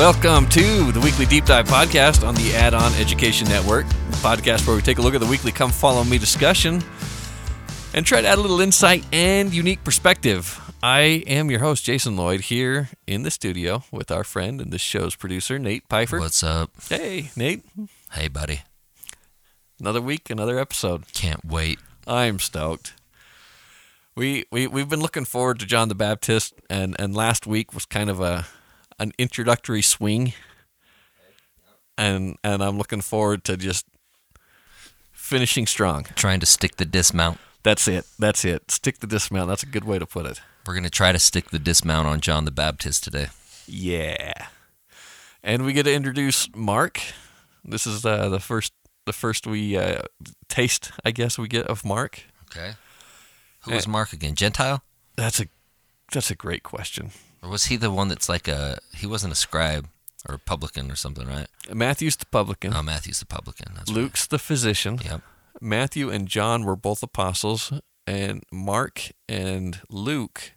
Welcome to the Weekly Deep Dive Podcast on the Add On Education Network, the podcast where we take a look at the weekly Come Follow Me discussion and try to add a little insight and unique perspective. I am your host, Jason Lloyd, here in the studio with our friend and this show's producer, Nate Pfeiffer. What's up? Hey, Nate. Hey, buddy. Another week, another episode. Can't wait. I'm stoked. We, we we've been looking forward to John the Baptist, and, and last week was kind of a an introductory swing, and and I'm looking forward to just finishing strong. Trying to stick the dismount. That's it. That's it. Stick the dismount. That's a good way to put it. We're going to try to stick the dismount on John the Baptist today. Yeah. And we get to introduce Mark. This is uh, the first the first we uh, taste, I guess, we get of Mark. Okay. Who was Mark again? Gentile? That's a that's a great question. Or was he the one that's like a he wasn't a scribe or a publican or something, right? Matthew's the publican. Oh, Matthew's the publican. That's Luke's the physician. Yep. Matthew and John were both apostles, and Mark and Luke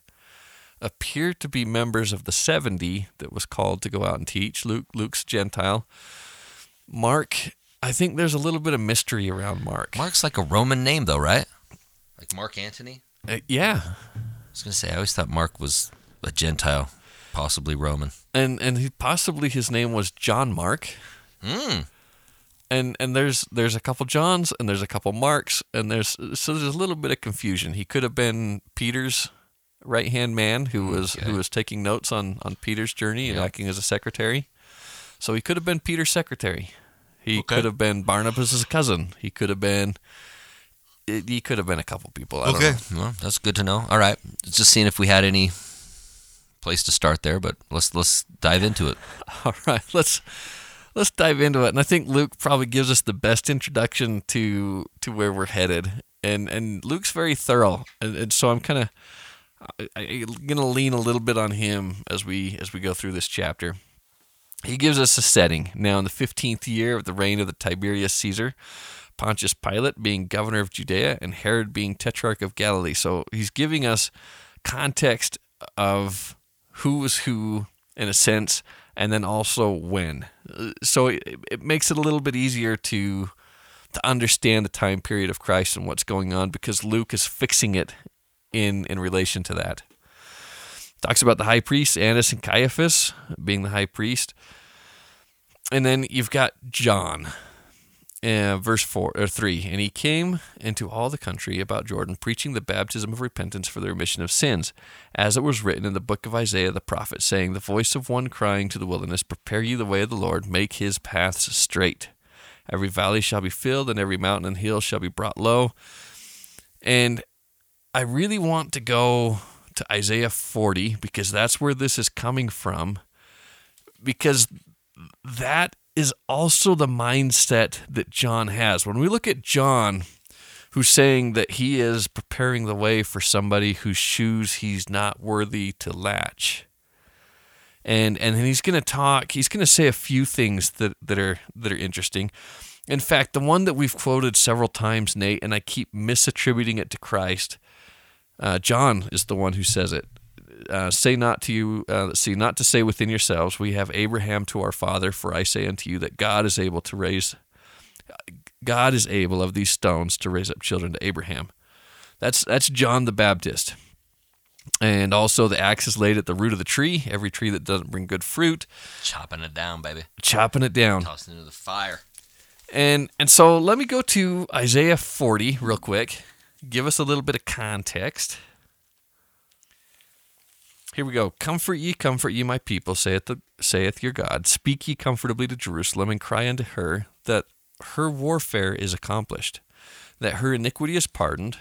appear to be members of the 70 that was called to go out and teach. Luke Luke's Gentile. Mark, I think there's a little bit of mystery around Mark. Mark's like a Roman name though, right? Like Mark Antony? Uh, yeah. I was going to say I always thought Mark was a Gentile, possibly Roman. And and he, possibly his name was John Mark. Mm. and and there's there's a couple Johns and there's a couple Marks and there's so there's a little bit of confusion. He could have been Peter's right hand man who was Okay. who was taking notes on on Peter's journey and Yeah. acting as a secretary. So he could have been Peter's secretary. He Okay. could have been Barnabas's cousin. He could have been. it- He could have been a couple people. I don't know. Well, that's good to know. All right. Just seeing if we had any place to start there, but let's let's dive into it. All right, let's let's dive into it. And I think Luke probably gives us the best introduction to to where we're headed. And and Luke's very thorough, and, and so I'm kind of I'm gonna lean a little bit on him as we as we go through this chapter. He gives us a setting now in the 15th year of the reign of the Tiberius Caesar. Pontius Pilate being governor of Judea and Herod being tetrarch of Galilee. So he's giving us context of who was who in a sense, and then also when. Uh, So it, it makes it a little bit easier to to understand the time period of Christ and what's going on because Luke is fixing it in in relation to that. Talks about the high priest Annas and Caiaphas being the high priest, and then you've got John uh, verse 4 or 3 and he came into all the country about jordan preaching the baptism of repentance for the remission of sins as it was written in the book of isaiah the prophet saying the voice of one crying to the wilderness prepare ye the way of the lord make his paths straight. Every valley shall be filled and every mountain and hill shall be brought low and i really want to go to isaiah 40 because that's where this is coming from because that is also the mindset that John has. When we look at John, who's saying that he is preparing the way for somebody whose shoes he's not worthy to latch. And and he's going to talk, he's going to say a few things that, that are that are interesting. In fact, the one that we've quoted several times, Nate, and I keep misattributing it to Christ. Uh, John is the one who says it uh, say not to you, uh, see, not to say within yourselves, we have Abraham to our father. For I say unto you that God is able to raise, God is able of these stones to raise up children to Abraham. That's that's John the Baptist. And also, the axe is laid at the root of the tree. Every tree that doesn't bring good fruit, Chopping it down, baby. chopping it down. Tossing it into the fire. And and so let me go to Isaiah 40 real quick. Give us a little bit of context. Here we go. Comfort ye, comfort ye, my people, saith the saith your God. Speak ye comfortably to Jerusalem, and cry unto her that her warfare is accomplished, that her iniquity is pardoned,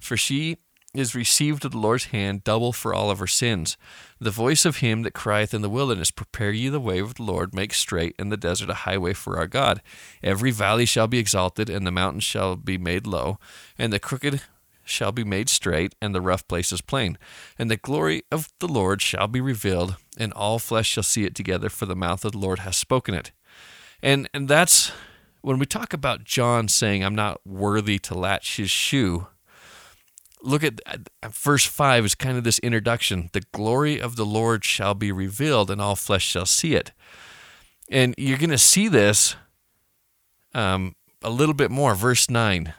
for she is received of the Lord's hand double for all of her sins. The voice of him that crieth in the wilderness, Prepare ye the way of the Lord, make straight in the desert a highway for our God. Every valley shall be exalted, and the mountains shall be made low, and the crooked shall be made straight, and the rough places plain. And the glory of the Lord shall be revealed, and all flesh shall see it together, for the mouth of the Lord hath spoken it. And and that's when we talk about John saying, I'm not worthy to latch his shoe, look at verse 5 is kind of this introduction. The glory of the Lord shall be revealed, and all flesh shall see it. And you're going to see this um, a little bit more. Verse 9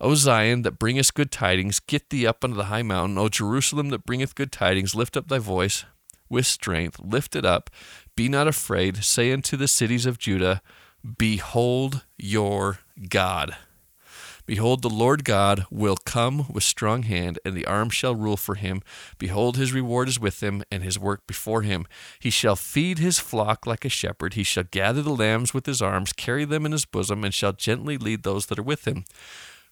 O Zion, that bringest good tidings, get thee up unto the high mountain. O Jerusalem, that bringeth good tidings, lift up thy voice with strength, lift it up, be not afraid. Say unto the cities of Judah, Behold your God. Behold, the Lord God will come with strong hand, and the arm shall rule for him. Behold, his reward is with him, and his work before him. He shall feed his flock like a shepherd. He shall gather the lambs with his arms, carry them in his bosom, and shall gently lead those that are with him.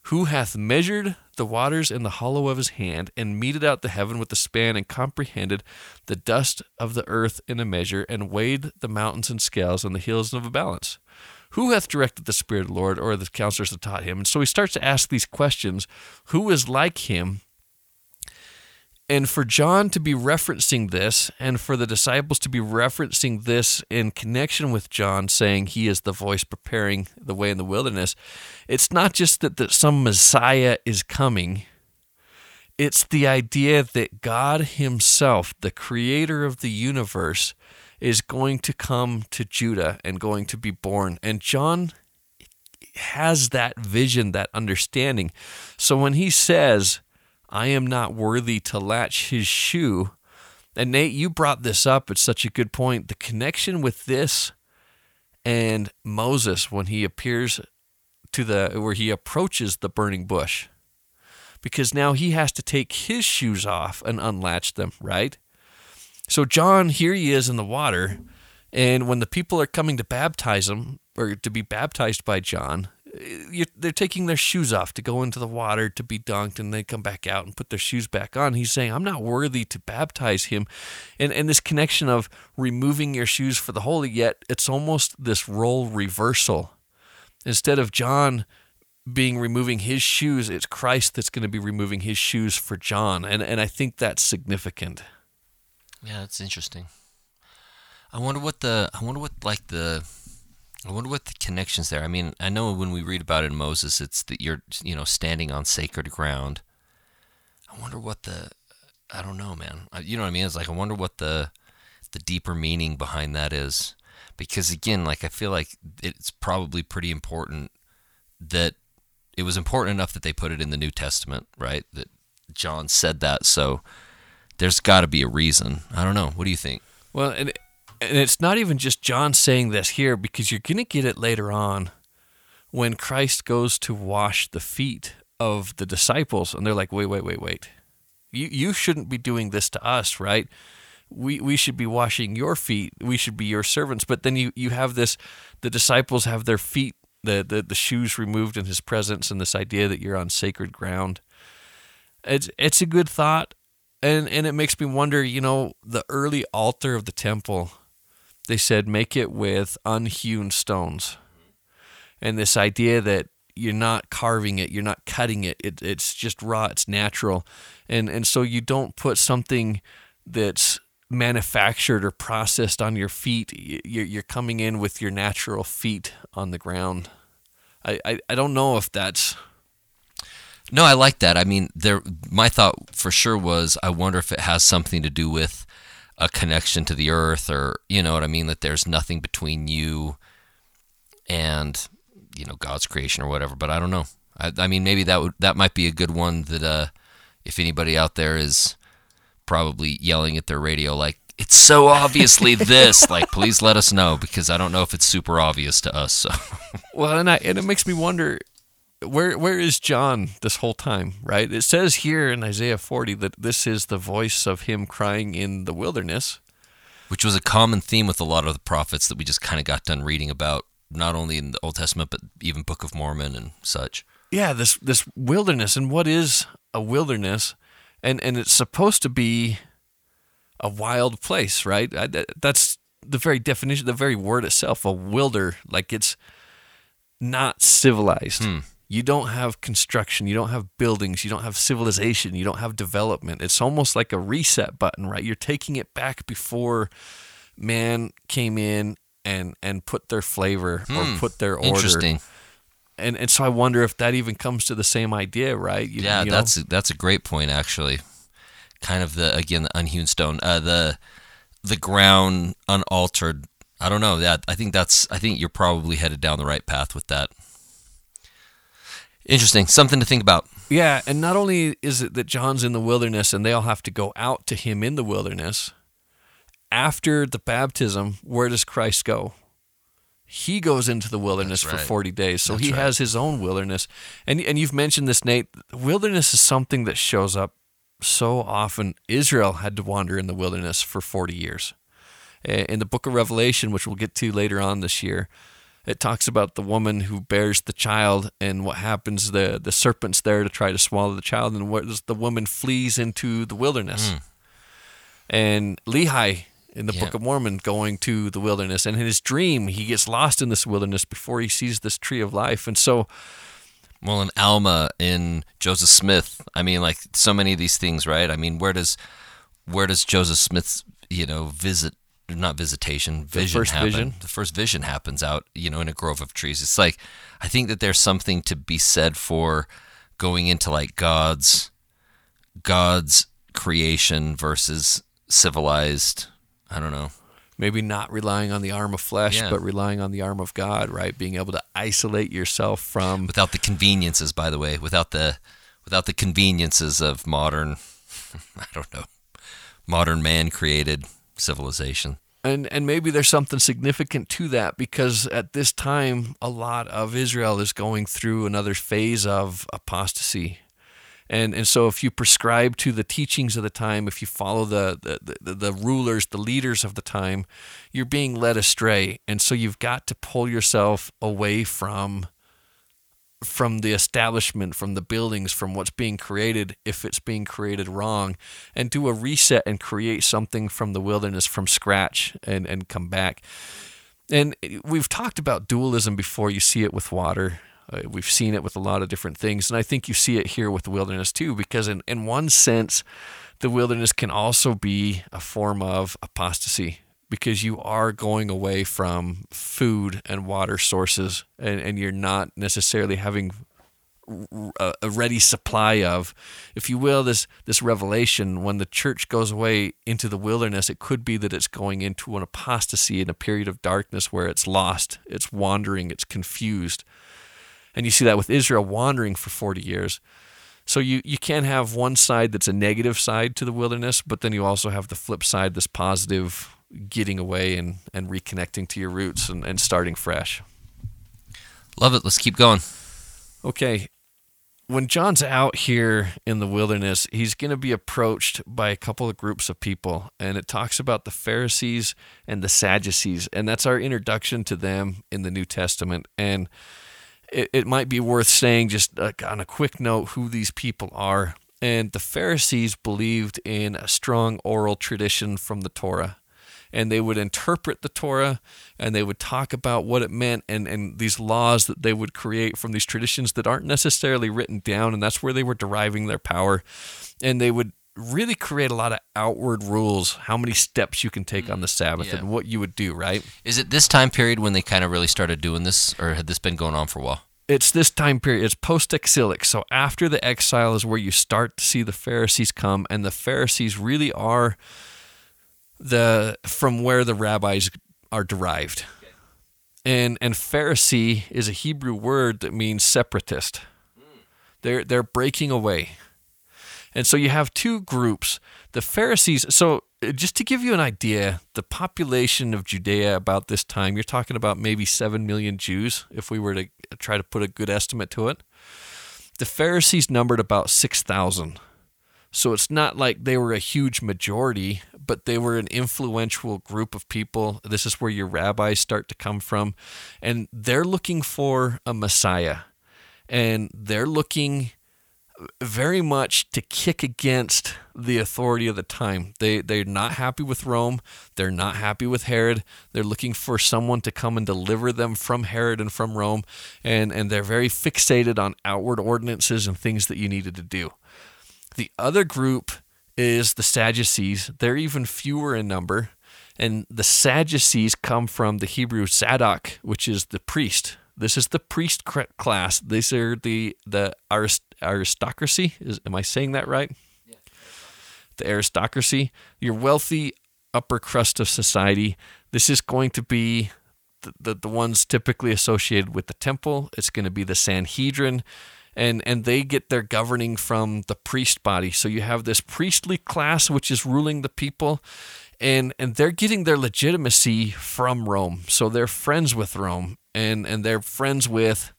Who hath measured the waters in the hollow of his hand, and meted out the heaven with a span, and comprehended the dust of the earth in a measure, and weighed the mountains in scales, and the hills in a balance? Who hath directed the Spirit of the Lord, or the counselors that taught him? And so he starts to ask these questions Who is like him? And for John to be referencing this, and for the disciples to be referencing this in connection with John saying he is the voice preparing the way in the wilderness, it's not just that, that some Messiah is coming, it's the idea that God Himself, the creator of the universe, is going to come to Judah and going to be born. And John has that vision, that understanding. So when he says, I am not worthy to latch his shoe, and Nate, you brought this up. It's such a good point. The connection with this and Moses when he appears to the where he approaches the burning bush. Because now he has to take his shoes off and unlatch them, right? So John, here he is in the water, and when the people are coming to baptize him or to be baptized by John, they're taking their shoes off to go into the water to be dunked, and they come back out and put their shoes back on. He's saying, "I'm not worthy to baptize him," and and this connection of removing your shoes for the holy. Yet it's almost this role reversal. Instead of John being removing his shoes, it's Christ that's going to be removing his shoes for John, and and I think that's significant. Yeah, that's interesting. I wonder what the I wonder what like the I wonder what the connections there. I mean, I know when we read about it in Moses, it's that you're you know standing on sacred ground. I wonder what the I don't know, man. You know what I mean? It's like I wonder what the the deeper meaning behind that is, because again, like I feel like it's probably pretty important that it was important enough that they put it in the New Testament, right? That John said that, so there's got to be a reason. I don't know. What do you think? Well, and and it's not even just John saying this here because you're going to get it later on when Christ goes to wash the feet of the disciples and they're like, "Wait, wait, wait, wait. You you shouldn't be doing this to us, right? We we should be washing your feet. We should be your servants." But then you you have this the disciples have their feet the, the, the shoes removed in his presence and this idea that you're on sacred ground. It's it's a good thought and and it makes me wonder you know the early altar of the temple they said make it with unhewn stones and this idea that you're not carving it you're not cutting it, it it's just raw it's natural and and so you don't put something that's manufactured or processed on your feet you're, coming in with your natural feet on the ground I, I, I don't know if that's no, I like that. I mean, there. My thought for sure was, I wonder if it has something to do with a connection to the earth, or you know what I mean. That there's nothing between you and you know God's creation or whatever. But I don't know. I, I mean, maybe that would that might be a good one. That uh, if anybody out there is probably yelling at their radio like it's so obviously this like please let us know because i don't know if it's super obvious to us so well and, I, and it makes me wonder where where is John this whole time, right? It says here in Isaiah 40 that this is the voice of him crying in the wilderness, which was a common theme with a lot of the prophets that we just kind of got done reading about not only in the Old Testament but even Book of Mormon and such. Yeah, this this wilderness and what is a wilderness? And and it's supposed to be a wild place, right? That's the very definition, the very word itself, a wilder, like it's not civilized. Hmm you don't have construction, you don't have buildings, you don't have civilization, you don't have development. It's almost like a reset button, right? You're taking it back before man came in and and put their flavor hmm. or put their order. Interesting. and and so I wonder if that even comes to the same idea, right? You, yeah, you know? that's a, that's a great point actually. Kind of the again the unhewn stone, uh, the the ground unaltered. I don't know. That I think that's I think you're probably headed down the right path with that. Interesting, something to think about. Yeah, and not only is it that John's in the wilderness and they all have to go out to him in the wilderness, after the baptism, where does Christ go? He goes into the wilderness for 40 days. So That's he right. has his own wilderness. And and you've mentioned this Nate, wilderness is something that shows up so often. Israel had to wander in the wilderness for 40 years. In the book of Revelation, which we'll get to later on this year, it talks about the woman who bears the child and what happens the the serpent's there to try to swallow the child and what the woman flees into the wilderness mm. and lehi in the yeah. book of mormon going to the wilderness and in his dream he gets lost in this wilderness before he sees this tree of life and so well in alma in joseph smith i mean like so many of these things right i mean where does where does joseph smith's you know visit not visitation, vision. The first happen. vision. The first vision happens out, you know, in a grove of trees. It's like I think that there's something to be said for going into like God's God's creation versus civilized. I don't know. Maybe not relying on the arm of flesh, yeah. but relying on the arm of God, right? Being able to isolate yourself from without the conveniences, by the way, without the without the conveniences of modern I don't know. Modern man created civilization. And and maybe there's something significant to that because at this time a lot of Israel is going through another phase of apostasy. And and so if you prescribe to the teachings of the time, if you follow the the, the, the rulers, the leaders of the time, you're being led astray. And so you've got to pull yourself away from from the establishment, from the buildings, from what's being created, if it's being created wrong, and do a reset and create something from the wilderness from scratch and, and come back. And we've talked about dualism before. You see it with water. Uh, we've seen it with a lot of different things. And I think you see it here with the wilderness too, because in, in one sense, the wilderness can also be a form of apostasy because you are going away from food and water sources and, and you're not necessarily having a, a ready supply of if you will this this revelation. When the church goes away into the wilderness it could be that it's going into an apostasy in a period of darkness where it's lost it's wandering it's confused. And you see that with Israel wandering for 40 years. So you, you can't have one side that's a negative side to the wilderness, but then you also have the flip side, this positive getting away and, and reconnecting to your roots and, and starting fresh. Love it. Let's keep going. Okay. When John's out here in the wilderness, he's going to be approached by a couple of groups of people, and it talks about the Pharisees and the Sadducees, and that's our introduction to them in the New Testament. And it, it might be worth saying, just uh, on a quick note, who these people are. And the Pharisees believed in a strong oral tradition from the Torah and they would interpret the Torah and they would talk about what it meant and, and these laws that they would create from these traditions that aren't necessarily written down. And that's where they were deriving their power. And they would really create a lot of outward rules how many steps you can take on the mm, sabbath yeah. and what you would do right is it this time period when they kind of really started doing this or had this been going on for a while it's this time period it's post-exilic so after the exile is where you start to see the pharisees come and the pharisees really are the from where the rabbis are derived. And and Pharisee is a Hebrew word that means separatist. They're they're breaking away. And so you have two groups. The Pharisees, so uh, just to give you an idea, the population of Judea about this time, you're talking about maybe 7 million Jews if we were to try to put a good estimate to it. The Pharisees numbered about 6,000. So it's not like they were a huge majority, but they were an influential group of people. This is where your rabbis start to come from. And they're looking for a Messiah. And they're looking very much to kick against the authority of the time. They they're not happy with Rome. They're not happy with Herod. They're looking for someone to come and deliver them from Herod and from Rome. And and they're very fixated on outward ordinances and things that you needed to do. The other group is the Sadducees. They're even fewer in number. And the Sadducees come from the Hebrew Zadok, which is the priest. This is the priest class. These are the the arist- aristocracy. Is, am I saying that right? Yeah. The aristocracy, your wealthy upper crust of society. This is going to be the, the, the ones typically associated with the temple. It's going to be the Sanhedrin and and they get their governing from the priest body. So you have this priestly class which is ruling the people and and they're getting their legitimacy from Rome. So they're friends with Rome and and they're friends with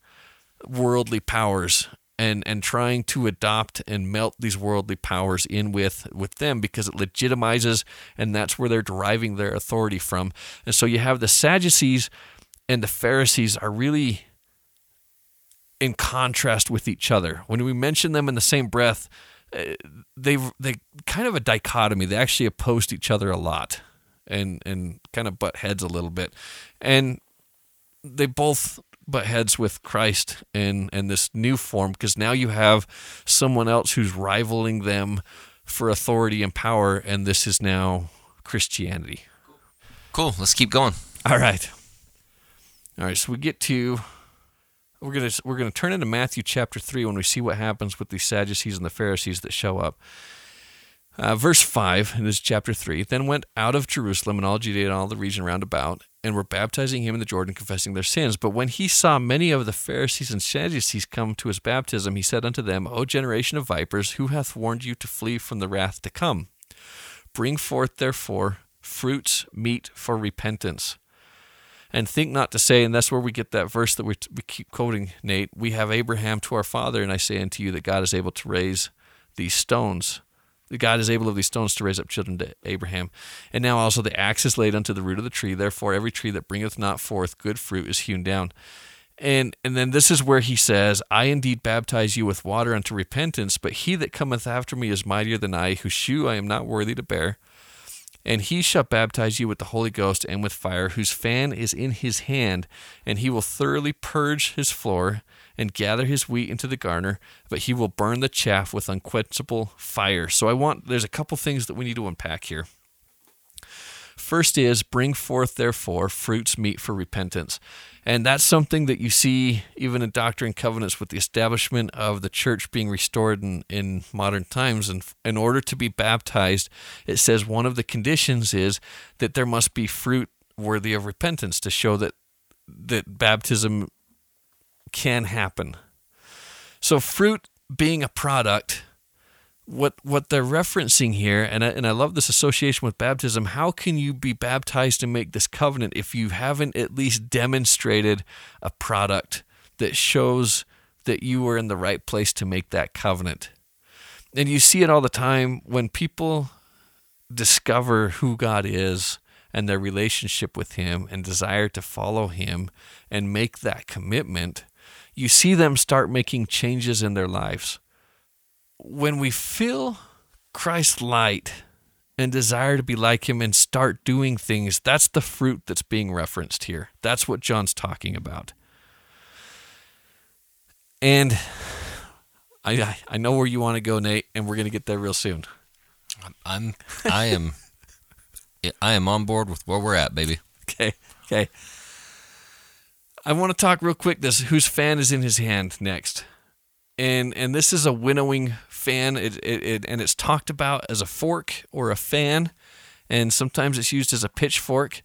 worldly powers and and trying to adopt and melt these worldly powers in with with them because it legitimizes and that's where they're deriving their authority from. And so you have the Sadducees and the Pharisees are really in contrast with each other. When we mention them in the same breath, uh, they they kind of a dichotomy. They actually opposed each other a lot, and and kind of butt heads a little bit, and they both butt heads with Christ and and this new form because now you have someone else who's rivaling them for authority and power, and this is now Christianity. Cool. Let's keep going. All right. All right. So we get to we're gonna we're gonna turn into Matthew chapter three when we see what happens with the Sadducees and the Pharisees that show up. Uh, verse five in this chapter three. Then went out of Jerusalem and all Judea and all the region round about, and were baptizing him in the Jordan, confessing their sins. But when he saw many of the Pharisees and Sadducees come to his baptism, he said unto them, O generation of vipers, who hath warned you to flee from the wrath to come? Bring forth therefore fruits meet for repentance and think not to say, and that's where we get that verse that we, we keep quoting, Nate. We have Abraham to our father, and I say unto you that God is able to raise these stones. God is able of these stones to raise up children to Abraham. And now also the axe is laid unto the root of the tree. Therefore, every tree that bringeth not forth good fruit is hewn down. And and then this is where he says, I indeed baptize you with water unto repentance, but he that cometh after me is mightier than I, whose shoe I am not worthy to bear. And he shall baptize you with the Holy Ghost and with fire, whose fan is in his hand, and he will thoroughly purge his floor and gather his wheat into the garner, but he will burn the chaff with unquenchable fire. So I want there's a couple things that we need to unpack here. First is bring forth therefore fruits meet for repentance. And that's something that you see even in Doctrine and Covenants with the establishment of the church being restored in, in modern times. And in order to be baptized, it says one of the conditions is that there must be fruit worthy of repentance to show that that baptism can happen. So fruit being a product what what they're referencing here, and I, and I love this association with baptism. How can you be baptized and make this covenant if you haven't at least demonstrated a product that shows that you were in the right place to make that covenant? And you see it all the time when people discover who God is and their relationship with Him and desire to follow Him and make that commitment. You see them start making changes in their lives when we feel Christ's light and desire to be like him and start doing things, that's the fruit that's being referenced here. That's what John's talking about. And I I know where you want to go, Nate, and we're going to get there real soon. I'm I am I am on board with where we're at, baby. Okay. Okay. I want to talk real quick this whose fan is in his hand next. And and this is a winnowing fan, it, it, it, and it's talked about as a fork or a fan, and sometimes it's used as a pitchfork.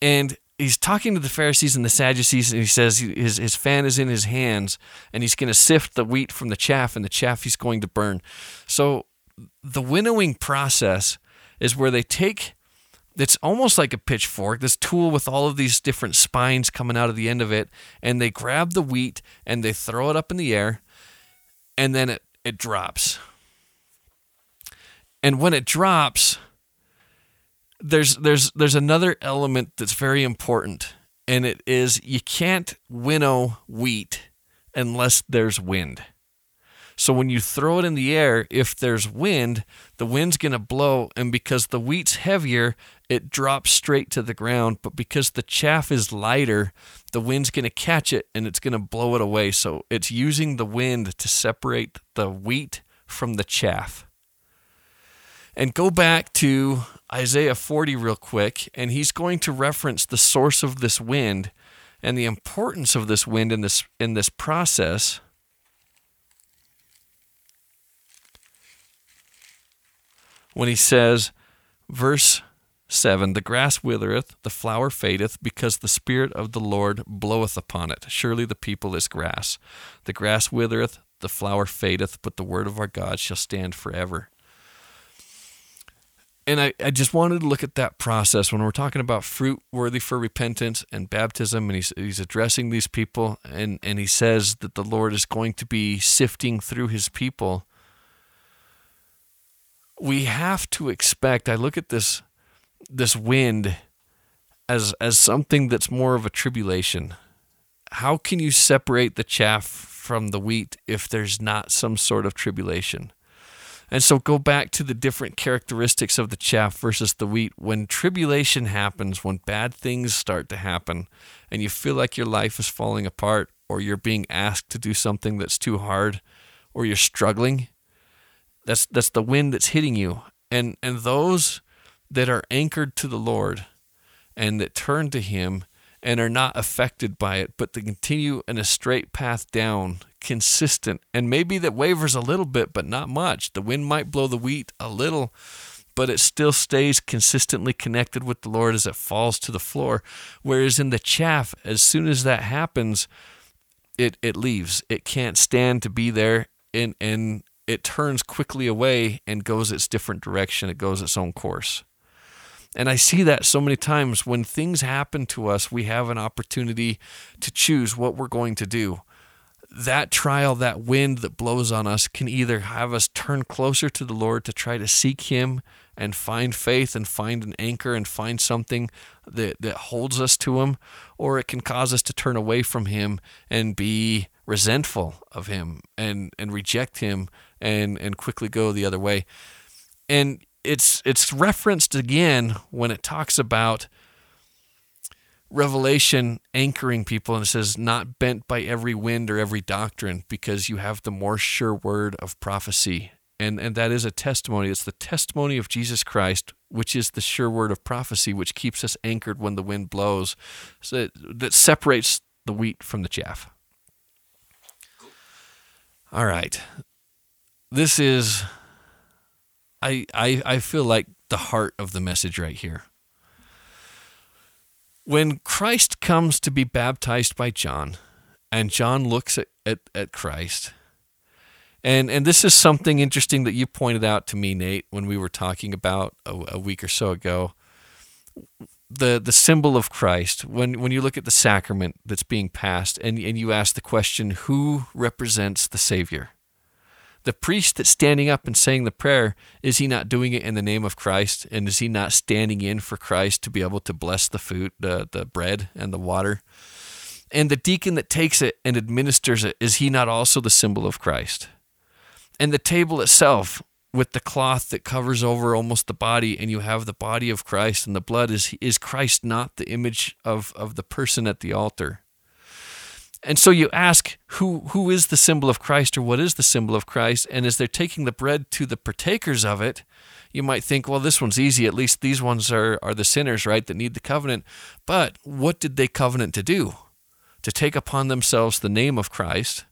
And he's talking to the Pharisees and the Sadducees, and he says his, his fan is in his hands, and he's going to sift the wheat from the chaff, and the chaff he's going to burn. So the winnowing process is where they take it's almost like a pitchfork, this tool with all of these different spines coming out of the end of it, and they grab the wheat and they throw it up in the air, and then it it drops. And when it drops, there's there's there's another element that's very important and it is you can't winnow wheat unless there's wind. So when you throw it in the air, if there's wind, the wind's going to blow and because the wheat's heavier, it drops straight to the ground, but because the chaff is lighter, the wind's going to catch it and it's going to blow it away. So it's using the wind to separate the wheat from the chaff. And go back to Isaiah 40 real quick, and he's going to reference the source of this wind. and the importance of this wind in this in this process when he says verse 7 The grass withereth, the flower fadeth, because the Spirit of the Lord bloweth upon it. Surely the people is grass. The grass withereth, the flower fadeth, but the word of our God shall stand forever. And I, I just wanted to look at that process when we're talking about fruit worthy for repentance and baptism, and he's, he's addressing these people, and, and he says that the Lord is going to be sifting through his people. We have to expect, I look at this this wind as as something that's more of a tribulation. How can you separate the chaff from the wheat if there's not some sort of tribulation? And so go back to the different characteristics of the chaff versus the wheat. When tribulation happens, when bad things start to happen, and you feel like your life is falling apart, or you're being asked to do something that's too hard, or you're struggling, that's that's the wind that's hitting you. And and those that are anchored to the Lord and that turn to Him and are not affected by it, but to continue in a straight path down, consistent, and maybe that wavers a little bit, but not much. The wind might blow the wheat a little, but it still stays consistently connected with the Lord as it falls to the floor. Whereas in the chaff, as soon as that happens, it, it leaves. It can't stand to be there and, and it turns quickly away and goes its different direction. It goes its own course. And I see that so many times when things happen to us, we have an opportunity to choose what we're going to do. That trial, that wind that blows on us, can either have us turn closer to the Lord to try to seek Him and find faith and find an anchor and find something that, that holds us to Him, or it can cause us to turn away from Him and be resentful of Him and, and reject Him and, and quickly go the other way. And it's it's referenced again when it talks about revelation anchoring people and it says not bent by every wind or every doctrine because you have the more sure word of prophecy. And and that is a testimony. It's the testimony of Jesus Christ which is the sure word of prophecy which keeps us anchored when the wind blows so that, that separates the wheat from the chaff. All right. This is I, I, I feel like the heart of the message right here. When Christ comes to be baptized by John, and John looks at, at, at Christ, and, and this is something interesting that you pointed out to me, Nate, when we were talking about a, a week or so ago. The, the symbol of Christ, when, when you look at the sacrament that's being passed, and, and you ask the question, who represents the Savior? The priest that's standing up and saying the prayer, is he not doing it in the name of Christ? And is he not standing in for Christ to be able to bless the food, the, the bread and the water? And the deacon that takes it and administers it, is he not also the symbol of Christ? And the table itself, with the cloth that covers over almost the body, and you have the body of Christ and the blood, is, is Christ not the image of, of the person at the altar? And so you ask, who, who is the symbol of Christ or what is the symbol of Christ? And as they're taking the bread to the partakers of it, you might think, well, this one's easy. At least these ones are, are the sinners, right, that need the covenant. But what did they covenant to do? To take upon themselves the name of Christ,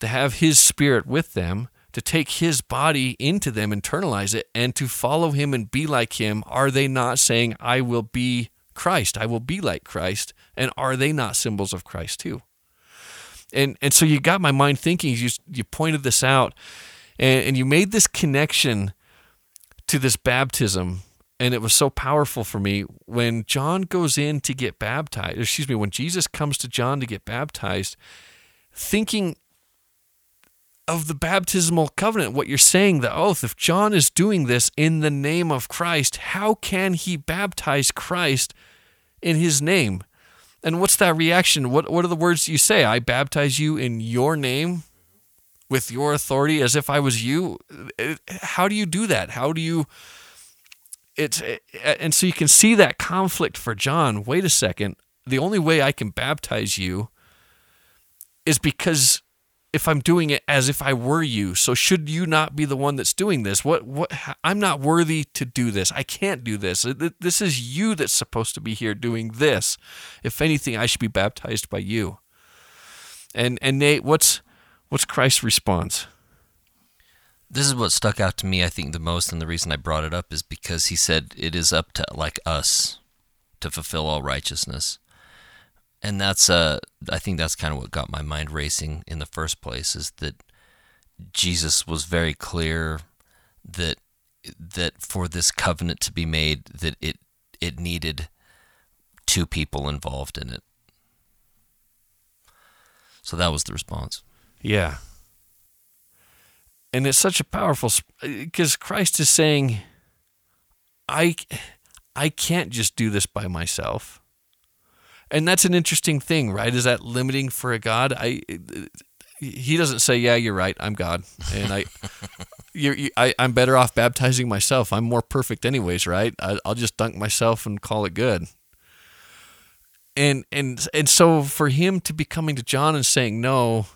to have his spirit with them, to take his body into them, internalize it, and to follow him and be like him. Are they not saying, I will be Christ? I will be like Christ. And are they not symbols of Christ too? And and so you got my mind thinking. You you pointed this out, and, and you made this connection to this baptism, and it was so powerful for me when John goes in to get baptized. Excuse me, when Jesus comes to John to get baptized, thinking of the baptismal covenant, what you're saying, the oath. If John is doing this in the name of Christ, how can he baptize Christ in his name? And what's that reaction? What what are the words you say? I baptize you in your name with your authority as if I was you. How do you do that? How do you it's and so you can see that conflict for John. Wait a second. The only way I can baptize you is because if I'm doing it as if I were you. So should you not be the one that's doing this? What what I'm not worthy to do this. I can't do this. This is you that's supposed to be here doing this. If anything, I should be baptized by you. And and Nate, what's what's Christ's response? This is what stuck out to me I think the most and the reason I brought it up is because he said it is up to like us to fulfill all righteousness and that's uh I think that's kind of what got my mind racing in the first place is that Jesus was very clear that that for this covenant to be made that it it needed two people involved in it. So that was the response. Yeah. And it's such a powerful because Christ is saying I I can't just do this by myself and that's an interesting thing, right? Is that limiting for a God? I he doesn't say, "Yeah, you're right. I'm God," and I, you're, you, I, I'm better off baptizing myself. I'm more perfect, anyways, right? I, I'll just dunk myself and call it good. And and and so for him to be coming to John and saying, "No,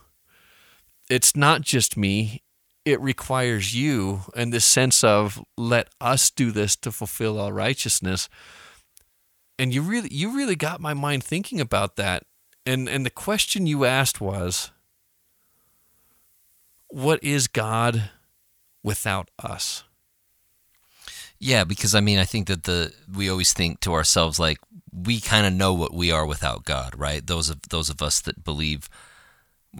it's not just me. It requires you," and this sense of let us do this to fulfill all righteousness and you really you really got my mind thinking about that. And and the question you asked was what is God without us? Yeah, because I mean, I think that the we always think to ourselves like we kind of know what we are without God, right? Those of those of us that believe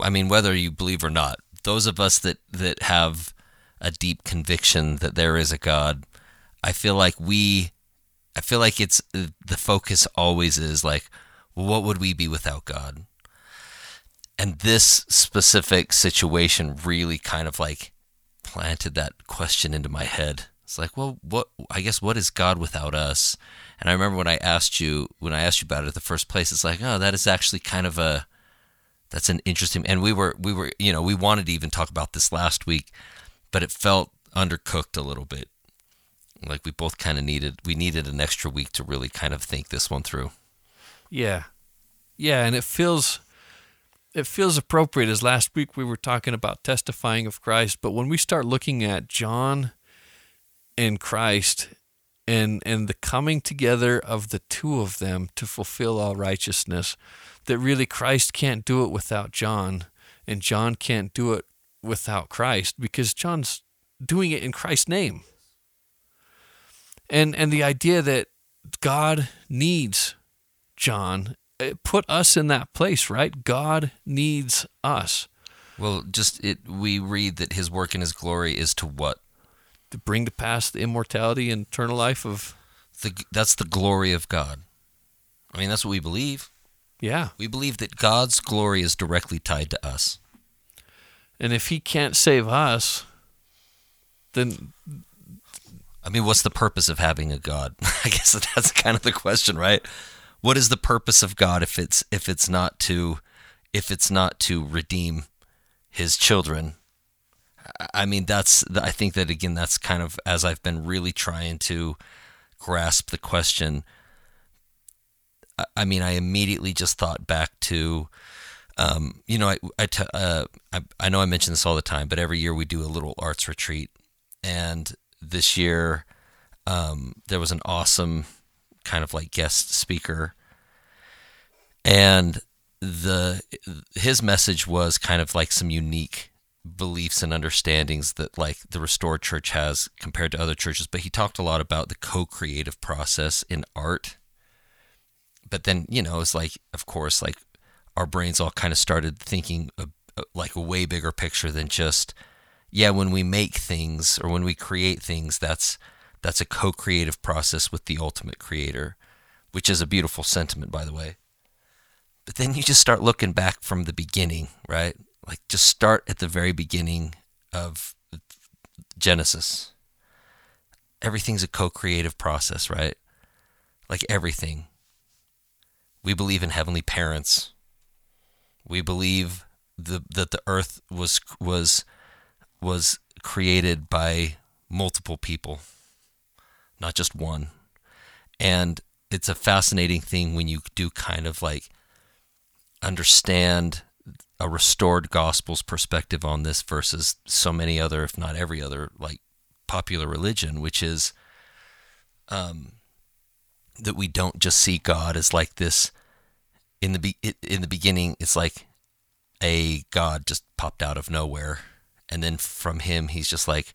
I mean, whether you believe or not, those of us that that have a deep conviction that there is a God, I feel like we I feel like it's the focus always is like, what would we be without God? And this specific situation really kind of like planted that question into my head. It's like, well, what? I guess what is God without us? And I remember when I asked you when I asked you about it at the first place, it's like, oh, that is actually kind of a that's an interesting. And we were we were you know we wanted to even talk about this last week, but it felt undercooked a little bit like we both kind of needed we needed an extra week to really kind of think this one through. Yeah. Yeah, and it feels it feels appropriate as last week we were talking about testifying of Christ, but when we start looking at John and Christ and and the coming together of the two of them to fulfill all righteousness, that really Christ can't do it without John and John can't do it without Christ because John's doing it in Christ's name and and the idea that God needs John eh, put us in that place, right? God needs us. Well, just it we read that his work and his glory is to what? To bring to pass the immortality and eternal life of the that's the glory of God. I mean, that's what we believe. Yeah. We believe that God's glory is directly tied to us. And if he can't save us, then I mean, what's the purpose of having a God? I guess that's kind of the question, right? What is the purpose of God if it's if it's not to if it's not to redeem his children? I mean, that's I think that again that's kind of as I've been really trying to grasp the question. I mean, I immediately just thought back to um, you know, I I, t- uh, I I know I mention this all the time, but every year we do a little arts retreat, and this year, um, there was an awesome kind of like guest speaker, and the his message was kind of like some unique beliefs and understandings that like the restored church has compared to other churches but he talked a lot about the co-creative process in art. But then you know it's like of course like our brains all kind of started thinking a, a, like a way bigger picture than just yeah, when we make things or when we create things, that's that's a co-creative process with the ultimate creator, which is a beautiful sentiment, by the way. But then you just start looking back from the beginning, right? Like just start at the very beginning of Genesis. Everything's a co-creative process, right? Like everything. We believe in heavenly parents. We believe the, that the earth was was was created by multiple people, not just one. And it's a fascinating thing when you do kind of like understand a restored gospel's perspective on this versus so many other, if not every other, like popular religion, which is um, that we don't just see God as like this. In the be- in the beginning, it's like a God just popped out of nowhere, and then from him, he's just like,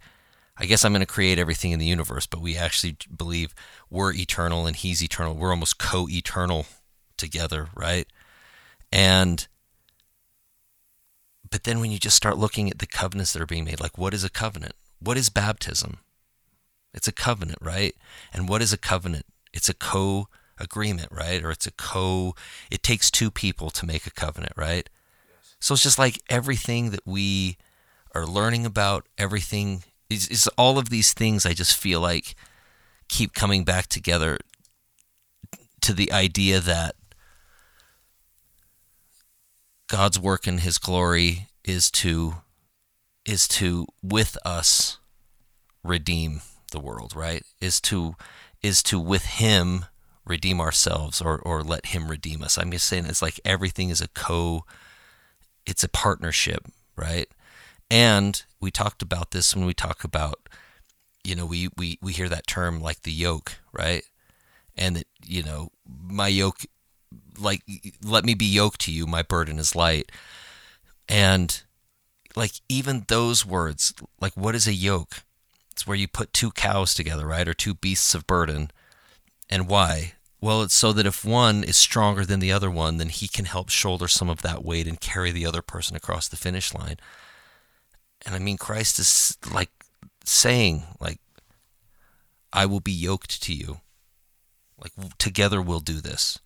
I guess I'm going to create everything in the universe. But we actually believe we're eternal and he's eternal. We're almost co-eternal together, right? And but then when you just start looking at the covenants that are being made, like what is a covenant? What is baptism? It's a covenant, right? And what is a covenant? It's a co agreement, right? Or it's a co, it takes two people to make a covenant, right? Yes. So it's just like everything that we are learning about, everything is, is all of these things I just feel like keep coming back together to the idea that God's work in his glory is to is to with us redeem the world, right? Is to is to with him redeem ourselves or or let him redeem us. I'm just saying it's like everything is a co it's a partnership, right? And we talked about this when we talk about you know, we we we hear that term like the yoke, right? And that, you know, my yoke like let me be yoked to you my burden is light. And like even those words like what is a yoke? It's where you put two cows together right? Or two beasts of burden. And why? Well it's so that if one is stronger than the other one then he can help shoulder some of that weight and carry the other person across the finish line and i mean christ is like saying like i will be yoked to you. Like together we'll do this.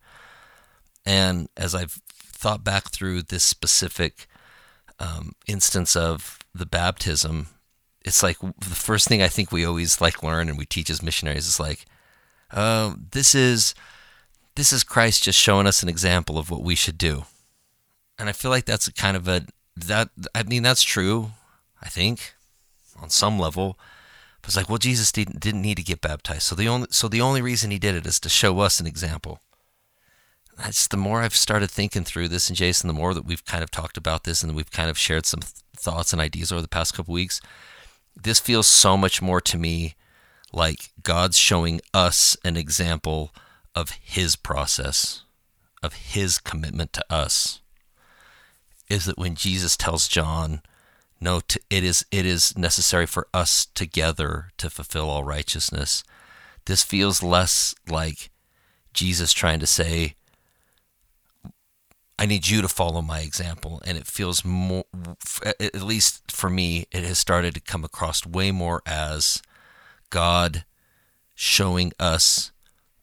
And as I've thought back through this specific um, instance of the baptism, it's like the first thing I think we always like learn and we teach as missionaries is like, uh, this is this is Christ just showing us an example of what we should do, and I feel like that's kind of a that I mean that's true, I think, on some level. But it's like, well, Jesus didn't didn't need to get baptized, so the only so the only reason he did it is to show us an example that's the more I've started thinking through this, and Jason, the more that we've kind of talked about this, and we've kind of shared some thoughts and ideas over the past couple weeks, this feels so much more to me like God's showing us an example of His process, of His commitment to us. Is that when Jesus tells John, "No, it is it is necessary for us together to fulfill all righteousness." This feels less like Jesus trying to say, I need you to follow my example. And it feels more, at least for me, it has started to come across way more as God showing us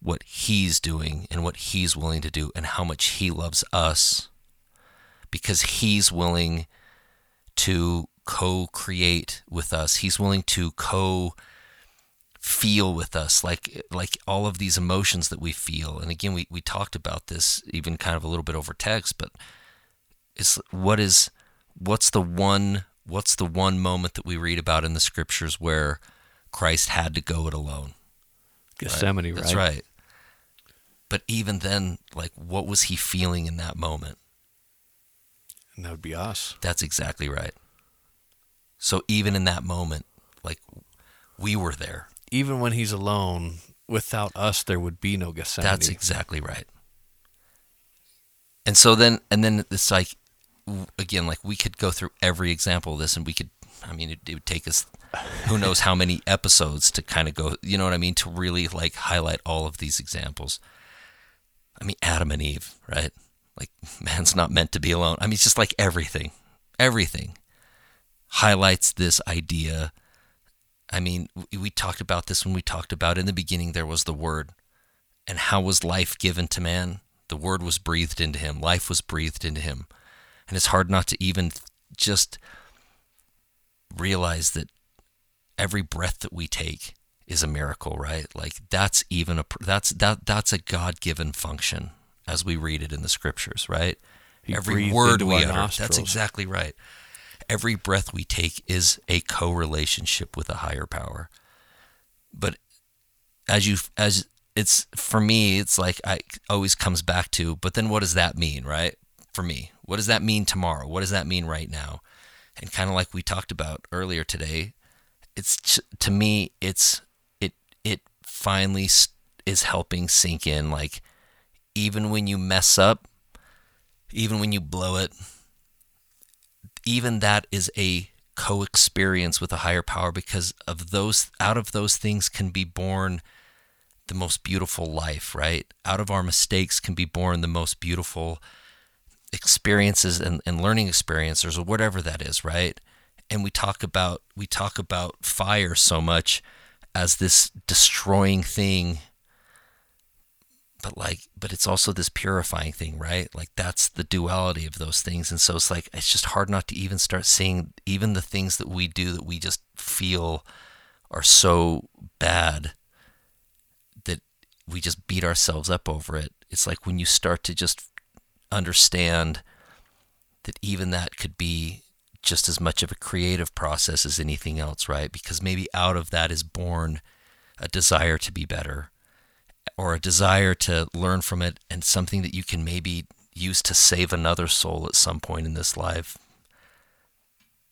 what He's doing and what He's willing to do and how much He loves us because He's willing to co create with us. He's willing to co feel with us like like all of these emotions that we feel. And again we, we talked about this even kind of a little bit over text but it's what is what's the one what's the one moment that we read about in the scriptures where Christ had to go it alone? Gethsemane right? that's right. But even then like what was he feeling in that moment and that would be us that's exactly right so even in that moment like we were there even when he's alone, without us, there would be no Gethsemane. That's exactly right. And so then, and then it's like, again, like we could go through every example of this, and we could. I mean, it, it would take us who knows how many episodes to kind of go. You know what I mean? To really like highlight all of these examples. I mean, Adam and Eve, right? Like, man's not meant to be alone. I mean, it's just like everything, everything highlights this idea I mean, we talked about this when we talked about in the beginning there was the Word. And how was life given to man? The Word was breathed into him, life was breathed into him. And it's hard not to even just realize that every breath that we take is a miracle, right? Like that's even a that's that that's a God-given function as we read it in the scriptures, right? He every word we utter. Nostrils. That's exactly right every breath we take is a co-relationship with a higher power. But as you as it's for me, it's like I always comes back to, but then what does that mean, right? for me? What does that mean tomorrow? What does that mean right now? And kind of like we talked about earlier today, it's to me it's it it finally is helping sink in like even when you mess up, even when you blow it, even that is a co-experience with a higher power because of those out of those things can be born the most beautiful life, right? Out of our mistakes can be born the most beautiful experiences and, and learning experiences or whatever that is, right? And we talk about we talk about fire so much as this destroying thing but like but it's also this purifying thing right? Like that's the duality of those things. And so it's like it's just hard not to even start seeing even the things that we do that we just feel are so bad that we just beat ourselves up over it. It's like when you start to just understand that even that could be just as much of a creative process as anything else right? Because maybe out of that is born a desire to be better or a desire to learn from it and something that you can maybe use to save another soul at some point in this life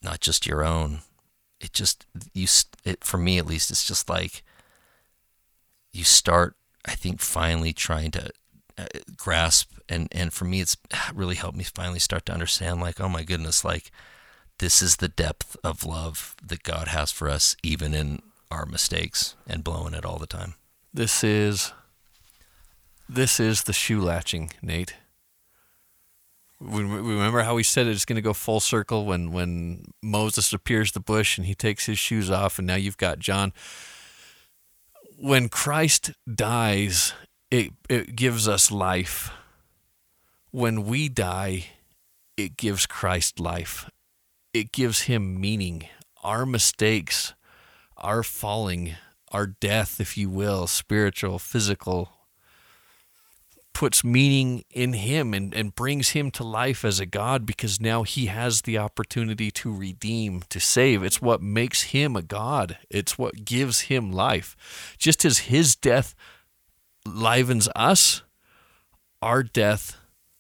not just your own. It just you it for me at least it's just like you start i think finally trying to uh, grasp and and for me it's really helped me finally start to understand like oh my goodness like this is the depth of love that god has for us even in our mistakes and blowing it all the time. This is this is the shoe latching, Nate. We Remember how we said it's going to go full circle when, when Moses appears the bush and he takes his shoes off, and now you've got John. When Christ dies, it, it gives us life. When we die, it gives Christ life. It gives him meaning. Our mistakes, our falling, our death, if you will, spiritual, physical, puts meaning in him and, and brings him to life as a God because now he has the opportunity to redeem, to save. It's what makes him a God, it's what gives him life. Just as his death livens us, our death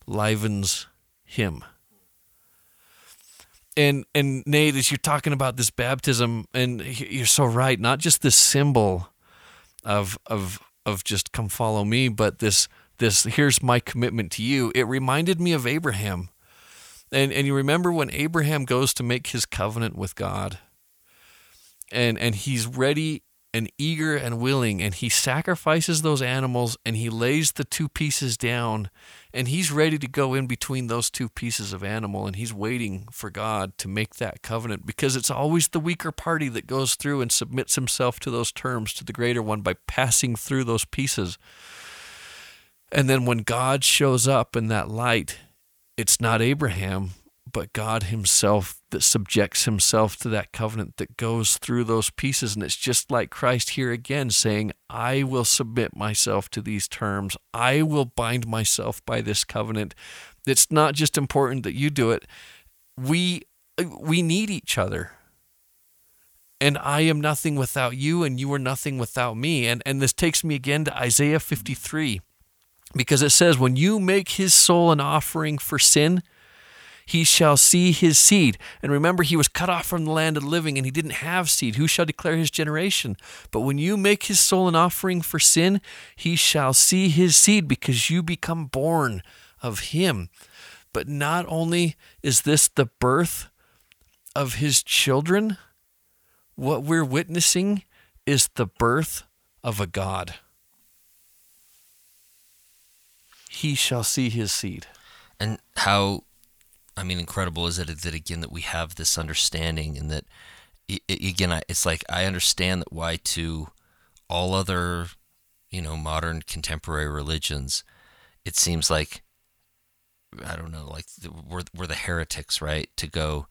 livens him. And and Nate, as you're talking about this baptism, and you're so right, not just this symbol of of of just come follow me, but this this here's my commitment to you, it reminded me of Abraham. And and you remember when Abraham goes to make his covenant with God. And and he's ready and eager and willing and he sacrifices those animals and he lays the two pieces down and he's ready to go in between those two pieces of animal and he's waiting for God to make that covenant because it's always the weaker party that goes through and submits himself to those terms to the greater one by passing through those pieces. And then when God shows up in that light, it's not Abraham, but God Himself that subjects Himself to that covenant that goes through those pieces. And it's just like Christ here again saying, I will submit myself to these terms. I will bind myself by this covenant. It's not just important that you do it. We we need each other. And I am nothing without you, and you are nothing without me. And and this takes me again to Isaiah 53 because it says, When you make his soul an offering for sin, he shall see his seed. And remember, he was cut off from the land of the living and he didn't have seed. Who shall declare his generation? But when you make his soul an offering for sin, he shall see his seed because you become born of him. But not only is this the birth of his children, what we're witnessing is the birth of a God he shall see his seed. And how, I mean, incredible is it that again that we have this understanding and that again it's like I understand that why to all other, you know, modern contemporary religions, it seems like I don't know, like we're we're the heretics, right? To go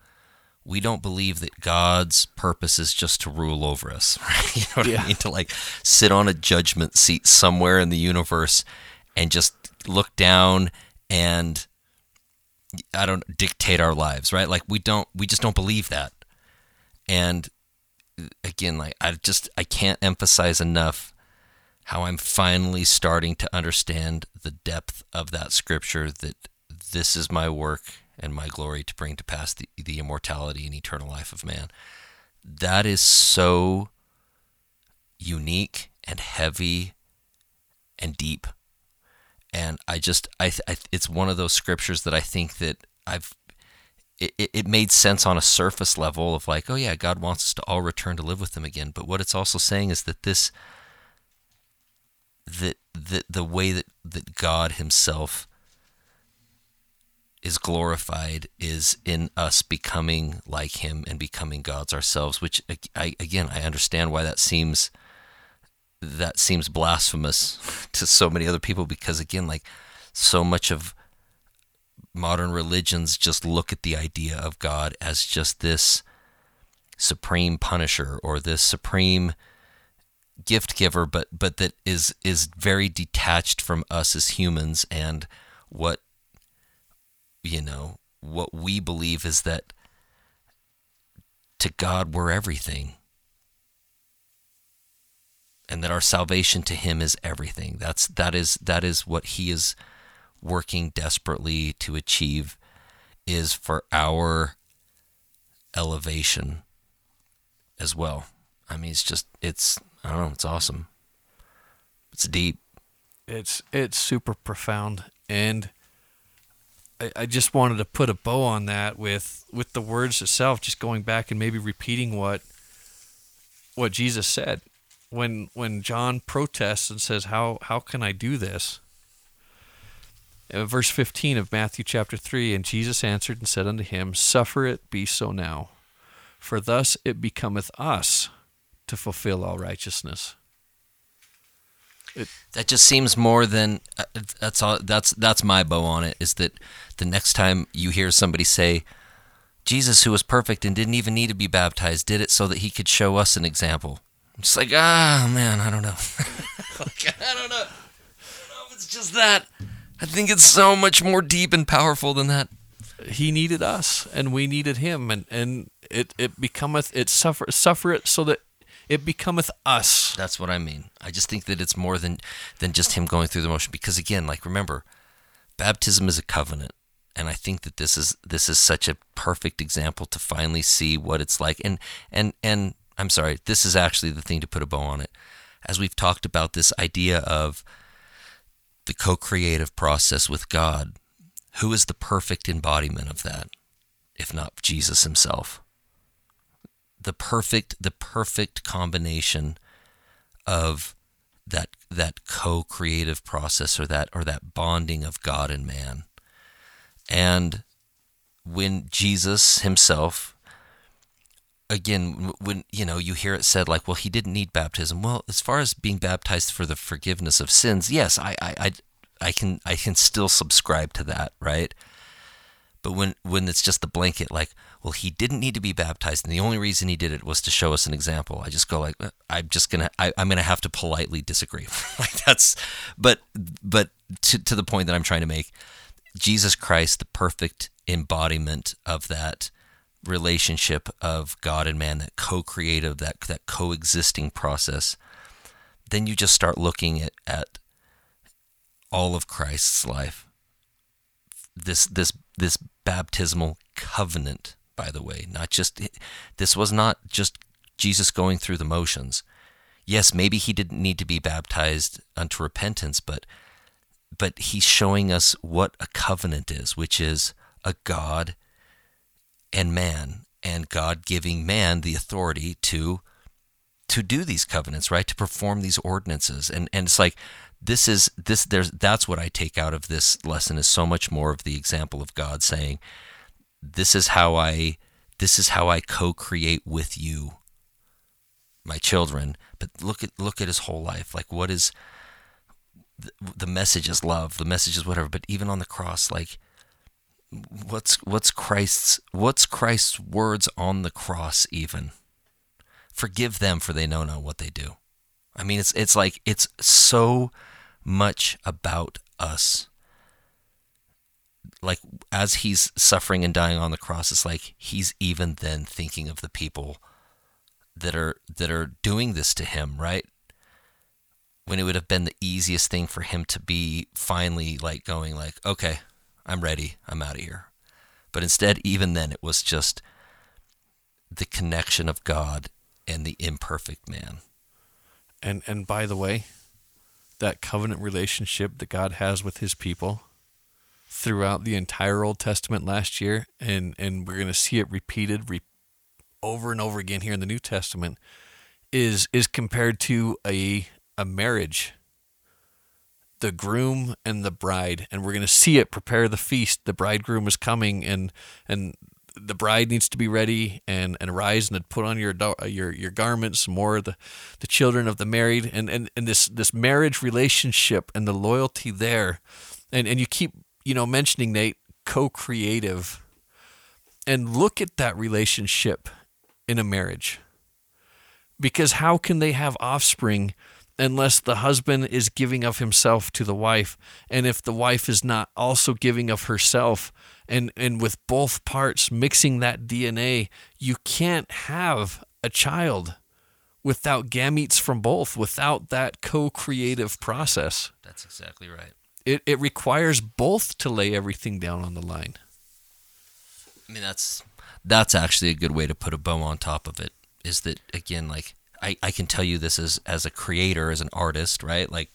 we don't believe that God's purpose is just to rule over us, right? You know what yeah. I mean? To like sit on a judgment seat somewhere in the universe and just look down and I don't dictate our lives, right? Like we don't we just don't believe that. And again, like I just I can't emphasize enough how I'm finally starting to understand the depth of that scripture that this is my work and my glory to bring to pass the, the immortality and eternal life of man. That is so unique and heavy and deep. And I just, I, I it's one of those scriptures that I think that I've, it, it made sense on a surface level of like, oh yeah, God wants us to all return to live with Him again. But what it's also saying is that this, that the the way that that God Himself is glorified is in us becoming like him and becoming gods ourselves which I, again i understand why that seems that seems blasphemous to so many other people because again like so much of modern religions just look at the idea of god as just this supreme punisher or this supreme gift giver but but that is is very detached from us as humans and what you know, what we believe is that to God we're everything. And that our salvation to him is everything. That's that is that is what he is working desperately to achieve is for our elevation as well. I mean it's just it's I don't know, it's awesome. It's deep. It's it's super profound and I, I just wanted to put a bow on that with with the words itself, just going back and maybe repeating what what Jesus said when when John protests and says, "How how can I do this?" Uh, verse 15 of Matthew chapter 3 And Jesus answered and said unto him, Suffer it be so now, for thus it becometh us to fulfill all righteousness. It, that just seems more than uh, that's all. That's that's my bow on it. Is that the next time you hear somebody say, "Jesus, who was perfect and didn't even need to be baptized, did it so that he could show us an example." I'm just like, ah, man, I don't know. like, I don't know. I don't know if it's just that. I think it's so much more deep and powerful than that. He needed us, and we needed him, and and it it becometh it suffer suffer it so that it becometh us. That's what I mean. I just think that it's more than than just him going through the motion because again, like remember, baptism is a covenant. And I think that this is this is such a perfect example to finally see what it's like. And and and I'm sorry, this is actually the thing to put a bow on it. As we've talked about this idea of the co-creative process with God, who is the perfect embodiment of that, if not Jesus himself? the perfect the perfect combination of that that co-creative process or that or that bonding of God and man. And when Jesus himself again when you know you hear it said like well he didn't need baptism well as far as being baptized for the forgiveness of sins yes i i i, I can i can still subscribe to that right but when when it's just the blanket like well, he didn't need to be baptized, and the only reason he did it was to show us an example. I just go like, uh, I'm just gonna, I, am gonna have to politely disagree. like that's, but but to to the point that I'm trying to make, Jesus Christ, the perfect embodiment of that relationship of God and man, that co-creative, that that coexisting process. Then you just start looking at at all of Christ's life. This this this baptismal covenant by the way. Not just this was not just Jesus going through the motions. Yes, maybe he didn't need to be baptized unto repentance, but but he's showing us what a covenant is, which is a God and man, and God giving man the authority to to do these covenants, right? To perform these ordinances. And and it's like this is this there's that's what I take out of this lesson is so much more of the example of God saying, this is how I this is how I co-create with you, my children. But look at look at his whole life. Like what is the, the message is love. The message is whatever. But even on the cross, like what's what's Christ's what's Christ's words on the cross even? Forgive them for they know not what they do. I mean it's it's like it's so much about us like as he's suffering and dying on the cross it's like he's even then thinking of the people that are that are doing this to him right when it would have been the easiest thing for him to be finally like going like okay I'm ready. I'm out of here. But instead, even then, it was just the connection of God and the imperfect man. And and by the way, that covenant relationship that God has with his people throughout the entire Old Testament last year and and we're going to see it repeated re- over and over again here in the New Testament is is compared to a a marriage the groom and the bride and we're going to see it prepare the feast. The bridegroom is coming and and the bride needs to be ready and, and arise and put on your your your garments more the the children of the married and, and, and this this marriage relationship and the loyalty there. And and you keep you know mentioning Nate co-creative. And look at that relationship in a marriage. Because how can they have offspring unless the husband is giving of himself to the wife and if the wife is not also giving of herself and and with both parts mixing that DNA you can't have a child without gametes from both without that co-creative process. That's exactly right. It it requires both to lay everything down on the line. I mean that's that's actually a good way to put a bow on top of it is that again like I, I can tell you this as as a creator, as an artist, right? Like,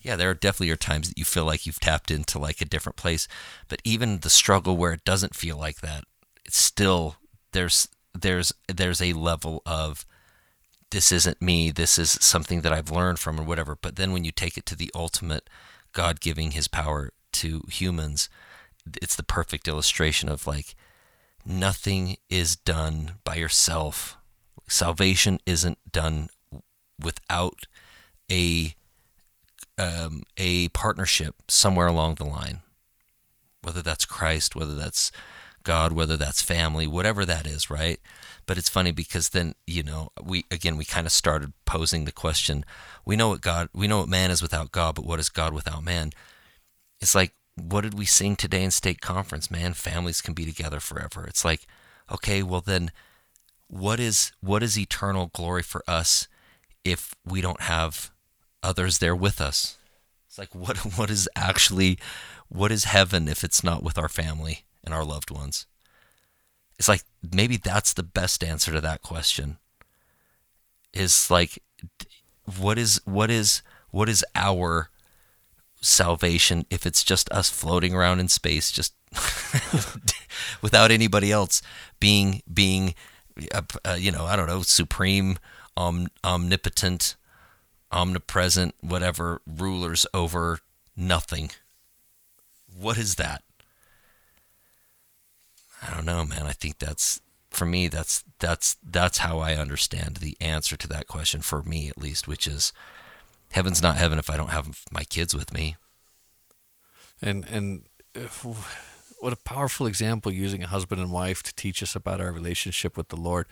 yeah, there are definitely are times that you feel like you've tapped into like a different place, but even the struggle where it doesn't feel like that, it's still there's there's there's a level of this isn't me, this is something that I've learned from or whatever. But then when you take it to the ultimate, God giving His power to humans, it's the perfect illustration of like nothing is done by yourself salvation isn't done without a um, a partnership somewhere along the line, whether that's Christ, whether that's God, whether that's family, whatever that is, right? But it's funny because then you know we again we kind of started posing the question: we know what God, we know what man is without God, but what is God without man? It's like what did we sing today in stake conference? Man, families can be together forever. It's like okay, well then what is what is eternal glory for us if we don't have others there with us? It's like what what is actually what is heaven if it's not with our family and our loved ones? It's like maybe that's the best answer to that question. Is like what is what is what is our salvation if it's just us floating around in space just without anybody else being being uh, you know, I don't know, supreme, om- omnipotent, omnipresent, whatever rulers over nothing. What is that? I don't know, man. I think that's for me. That's that's that's how I understand the answer to that question for me, at least, which is heaven's not heaven if I don't have my kids with me. And and if, what a powerful example using a husband and wife to teach us about our relationship with the Lord.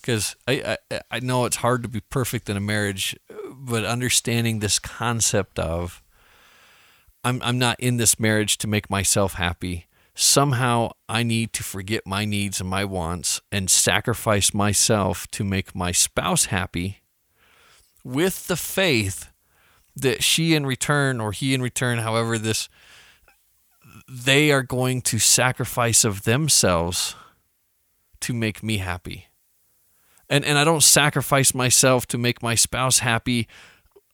Because I, I I know it's hard to be perfect in a marriage, but understanding this concept of I'm I'm not in this marriage to make myself happy. Somehow I need to forget my needs and my wants and sacrifice myself to make my spouse happy with the faith that she in return or he in return, however this they are going to sacrifice of themselves to make me happy. And and I don't sacrifice myself to make my spouse happy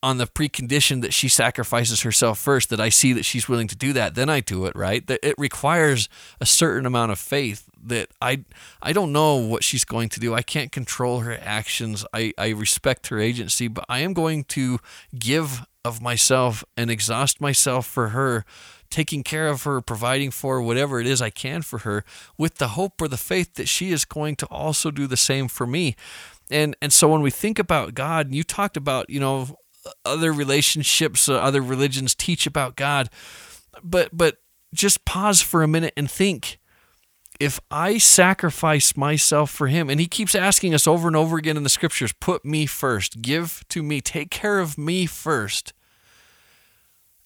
on the precondition that she sacrifices herself first that I see that she's willing to do that then I do it right? That it requires a certain amount of faith that I I don't know what she's going to do. I can't control her actions. I I respect her agency but I am going to give of myself and exhaust myself for her taking care of her, providing for whatever it is I can for her, with the hope or the faith that she is going to also do the same for me. And and so when we think about God, and you talked about you know other relationships, uh, other religions teach about God, but but just pause for a minute and think. If I sacrifice myself for him, and he keeps asking us over and over again in the scriptures, put me first, give to me, take care of me first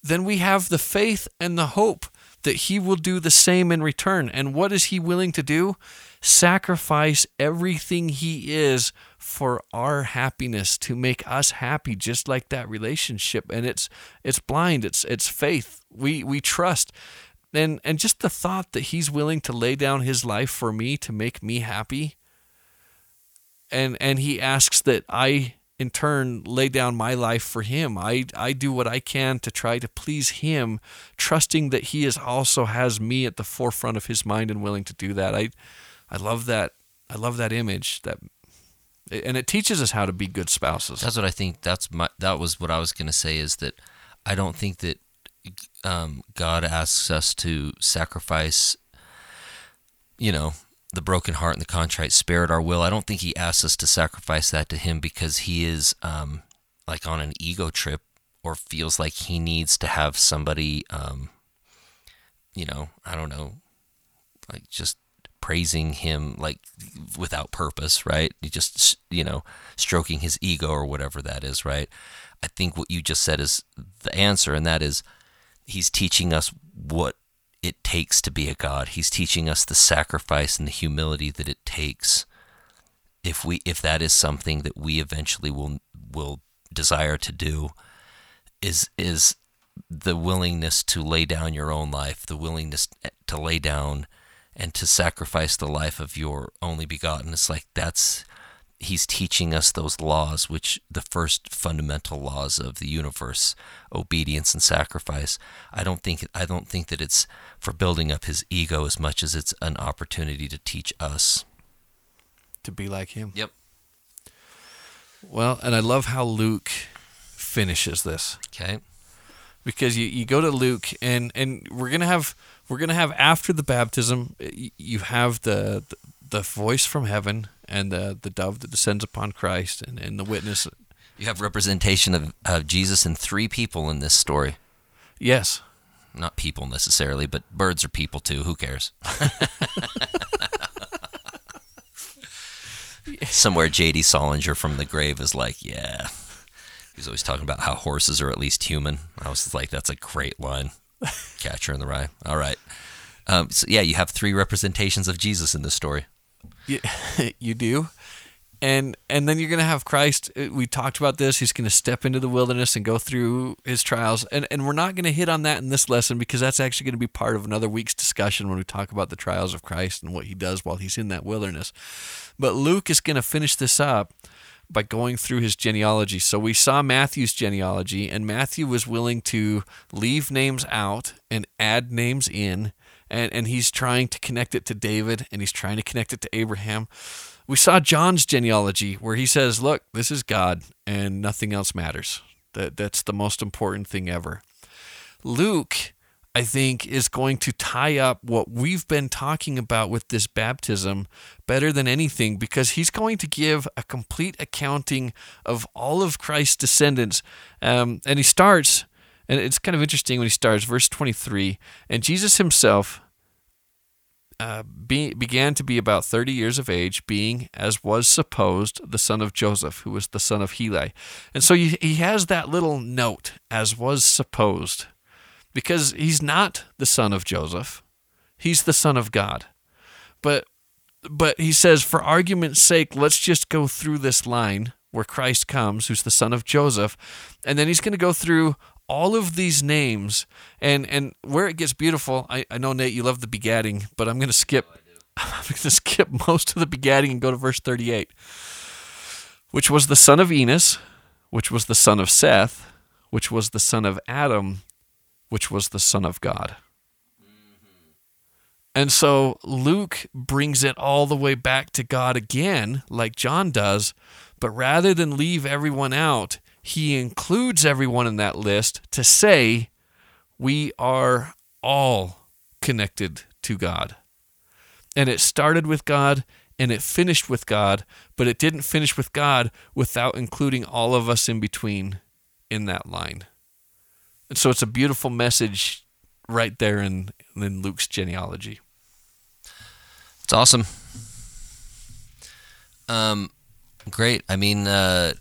then we have the faith and the hope that he will do the same in return. And what is he willing to do? Sacrifice everything he is for our happiness to make us happy just like that relationship. And it's it's blind. It's it's faith. We we trust. And and just the thought that he's willing to lay down his life for me to make me happy. And and he asks that I in turn lay down my life for him I I do what I can to try to please him trusting that he is also has me at the forefront of his mind and willing to do that I I love that I love that image that and it teaches us how to be good spouses That's what I think. That's my. That was what I was going to say. Is that I don't think that um, God asks us to sacrifice. You know, the broken heart and the contrite spirit, our will. I don't think He asks us to sacrifice that to Him because He is um, like on an ego trip or feels like He needs to have somebody. Um, you know, I don't know, like just praising him like without purpose, right? You just you know stroking his ego or whatever that is, right? I think what you just said is the answer, and that is he's teaching us what it takes to be a god. He's teaching us the sacrifice and the humility that it takes if we if that is something that we eventually will will desire to do is is the willingness to lay down your own life, the willingness to lay down and to sacrifice the life of your only begotten. It's like that's he's teaching us those laws, which the first fundamental laws of the universe, obedience and sacrifice. I don't think I don't think that it's for building up his ego as much as it's an opportunity to teach us. to be like him Yep. well and I love how Luke finishes this Okay. because you, you go to Luke and and we're gonna have we're gonna have after the baptism you have the the, voice from heaven and the the dove that descends upon Christ and, and the witness You have representation of, of Jesus and three people in this story. yes Not people necessarily, but birds are people too. Who cares? Somewhere JD Salinger from the grave is like, yeah. He's always talking about how horses are at least human. I was like, that's a great line. Catcher in the Rye. All right. Um, so yeah, you have three representations of Jesus in this story. You, you do. And and then you're gonna have Christ uh, we talked about this he's gonna step into the wilderness and go through his trials. And and we're not gonna hit on that in this lesson because that's actually gonna be part of another week's discussion when we talk about the trials of Christ and what he does while he's in that wilderness. But Luke is gonna finish this up by going through his genealogy. So we saw Matthew's genealogy, and Matthew was willing to leave names out and add names in, and, and he's trying to connect it to David and he's trying to connect it to Abraham. We saw John's genealogy where he says, Look, this is God and nothing else matters. That, that's the most important thing ever. Luke, I think, is going to tie up what we've been talking about with this baptism better than anything because he's going to give a complete accounting of all of Christ's descendants. Um, and he starts, and it's kind of interesting when he starts, verse 23 and Jesus himself. Uh, be, began to be about 30 years of age, being, as was supposed, the son of Joseph, who was the son of Heli. And so he, he has that little note, as was supposed because he's not the son of Joseph. He's the son of God. But but he says for argument's sake, let's just go through this line where Christ comes, who's the son of Joseph, and then he's going to go through all of these names and and where it gets beautiful. I, I know Nate, you love the begatting, but I'm going to skip. I'm going to skip most of the begatting and go to verse 38, which was the son of Enos, which was the son of Seth, which was the son of Adam, which was the Son of God. Mm-hmm. And so Luke brings it all the way back to God again, like John does, but rather than leave everyone out, he includes everyone in that list to say we are all connected to God. And it started with God and it finished with God, but it didn't finish with God without including all of us in between in that line. And so it's a beautiful message right there in, in Luke's genealogy. It's awesome. Um, great. I mean, uh,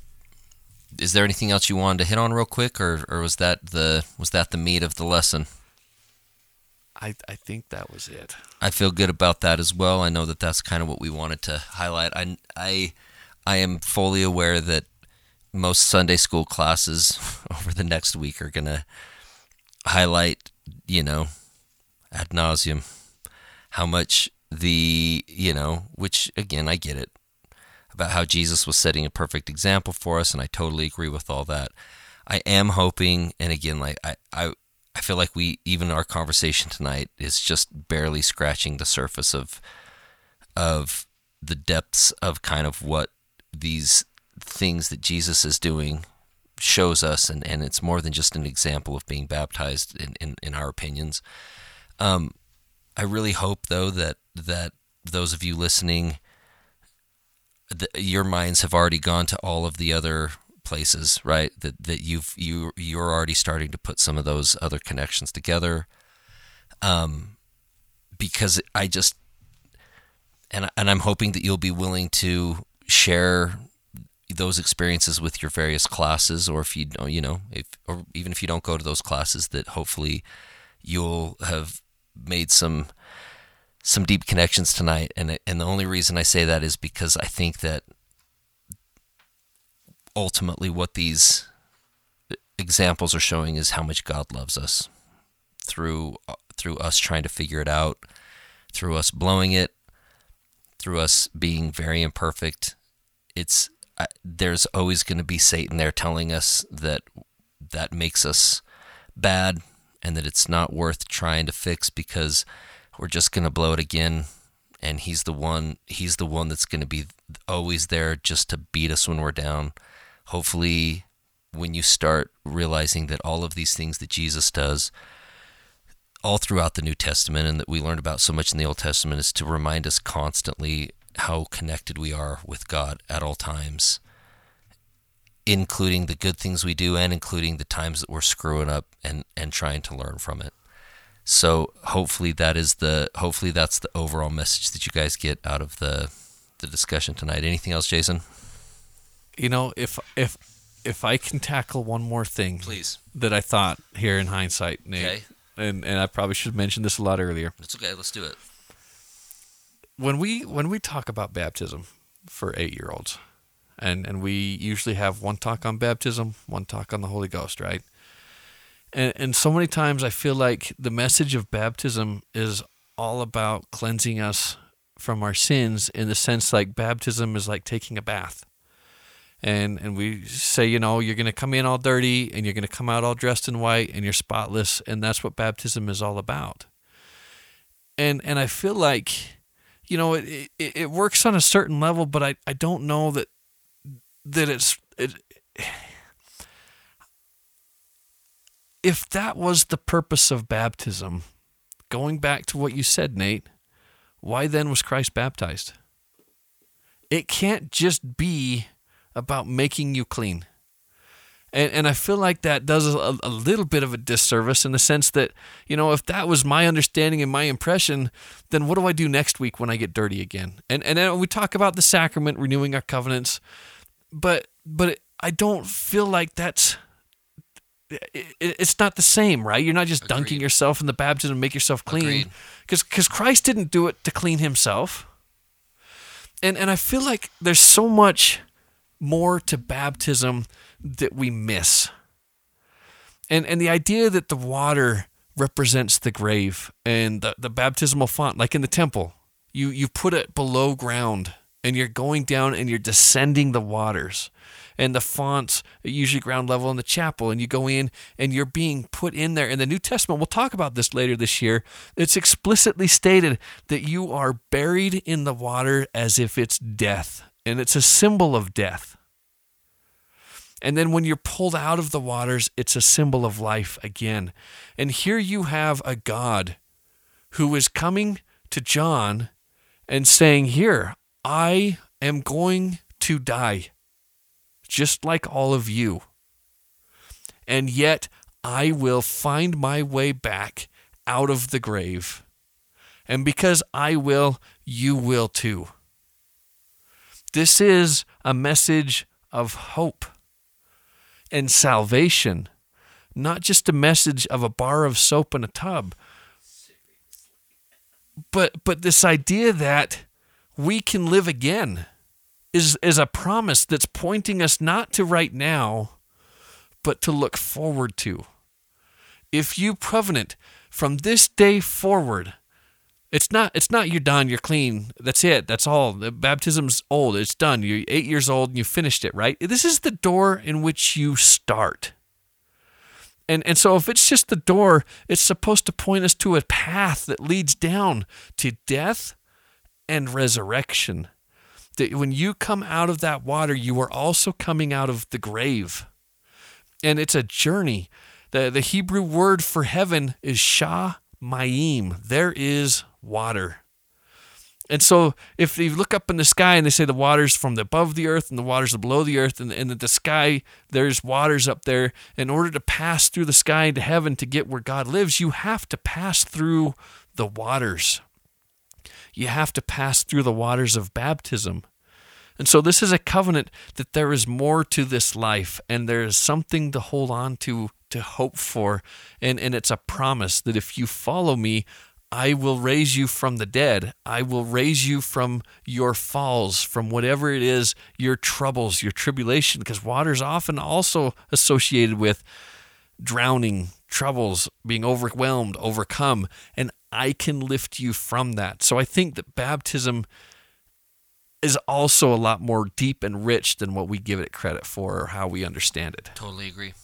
is there anything else you wanted to hit on real quick, or, or was that the was that the meat of the lesson? I, I think that was it. I feel good about that as well. I know that that's kind of what we wanted to highlight. I I I am fully aware that most Sunday school classes over the next week are going to highlight, you know, ad nauseum how much the, you know, which again, I get it, about how Jesus was setting a perfect example for us, and I totally agree with all that. I am hoping, and again, like I, I, I feel like we, even our conversation tonight is just barely scratching the surface of, of the depths of kind of what these things that Jesus is doing shows us, and, and it's more than just an example of being baptized in, in, in our opinions. Um, I really hope though that that those of you listening, the, your minds have already gone to all of the other places, right? That that you've you you're already starting to put some of those other connections together. Um, because I just and and I'm hoping that you'll be willing to share those experiences with your various classes, or if you don't, you know, if or even if you don't go to those classes, that hopefully you'll have made some some deep connections tonight, and and the only reason I say that is because I think that ultimately what these examples are showing is how much God loves us through through us trying to figure it out, through us blowing it, through us being very imperfect. It's there's always going to be Satan there telling us that that makes us bad and that it's not worth trying to fix because we're just going to blow it again and he's the one he's the one that's going to be always there just to beat us when we're down hopefully when you start realizing that all of these things that Jesus does all throughout the New Testament and that we learned about so much in the Old Testament is to remind us constantly how connected we are with God at all times including the good things we do and including the times that we're screwing up and and trying to learn from it. So hopefully that is the hopefully that's the overall message that you guys get out of the the discussion tonight. Anything else, Jason? You know, if if if I can tackle one more thing, please, that I thought here in hindsight, Nate, okay. and and I probably should have mentioned this a lot earlier. It's okay. Let's do it. When we when we talk about baptism for eight year olds, and and we usually have one talk on baptism, one talk on the Holy Ghost, right? And and so many times I feel like the message of baptism is all about cleansing us from our sins in the sense like baptism is like taking a bath. And and we say, you know, you're going to come in all dirty and you're going to come out all dressed in white and you're spotless and that's what baptism is all about. And and I feel like you know, it, it, it works on a certain level, but I, I don't know that that it's it, if that was the purpose of baptism, going back to what you said, Nate, why then was Christ baptized? It can't just be about making you clean. And, and I feel like that does a, a little bit of a disservice in the sense that, you know, if that was my understanding and my impression, then what do I do next week when I get dirty again? And, and then we talk about the sacrament, renewing our covenants but but I don't feel like that's it's not the same, right? You're not just Agreed. dunking yourself in the baptism and make yourself clean, because because Christ didn't do it to clean Himself. And and I feel like there's so much more to baptism that we miss. And and the idea that the water represents the grave and the, the baptismal font, like in the temple, you you put it below ground and you're going down and you're descending the waters and the fonts usually ground level in the chapel and you go in and you're being put in there. In the new testament we'll talk about this later this year it's explicitly stated that you are buried in the water as if it's death and it's a symbol of death. And then when you're pulled out of the waters it's a symbol of life again. And here you have a god who is coming to john and saying here I am going to die, just like all of you. And yet I will find my way back out of the grave. And because I will, you will too. This is a message of hope and salvation, not just a message of a bar of soap in a tub. But but this idea that we can live again is, is a promise that's pointing us not to right now, but to look forward to. If you covenant from this day forward, it's not it's not you're done, you're clean. That's it. That's all. The baptism's old. It's done. You're 8 years old and you finished it, right? This is the door in which you start. And and so if it's just the door, it's supposed to point us to a path that leads down to death and resurrection. That when you come out of that water, you are also coming out of the grave. And it's a journey. The the Hebrew word for heaven is Shah Mayim. There is water. And so if you look up in the sky and they say the water's from above the earth and the water's below the earth and, and the sky, there's waters up there. In order to pass through the sky into heaven to get where God lives, you have to pass through the waters. You have to pass through the waters of baptism. And so this is a covenant that there is more to this life and there is something to hold on to, to hope for. And, and it's a promise that if you follow me, I will raise you from the dead. I will raise you from your falls, from whatever it is, your troubles, your tribulation, because water is often also associated with drowning, troubles, being overwhelmed, overcome. And I can lift you from that. So I think that baptism is also a lot more deep and rich than what we give it credit for or how we understand it. Totally agree.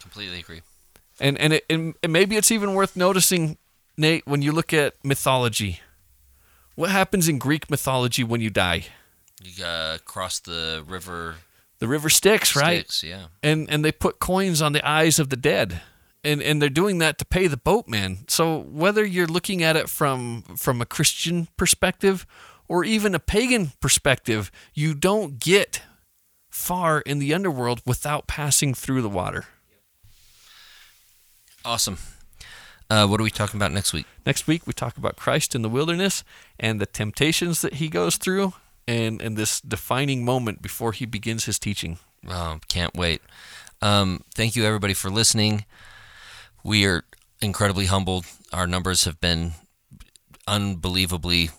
Completely agree. And and, it, and maybe it's even worth noticing Nate, when you look at mythology, what happens in Greek mythology when you die? You uh, cross the river. The river Styx, right? Styx, yeah. And and they put coins on the eyes of the dead. And and they're doing that to pay the boatman. So whether you're looking at it from from a Christian perspective or even a pagan perspective, you don't get far in the underworld without passing through the water. Awesome. Uh, what are we talking about next week? Next week, we talk about Christ in the wilderness and the temptations that he goes through and, and this defining moment before he begins his teaching. Oh, can't wait. Um, thank you, everybody, for listening. We are incredibly humbled. Our numbers have been unbelievably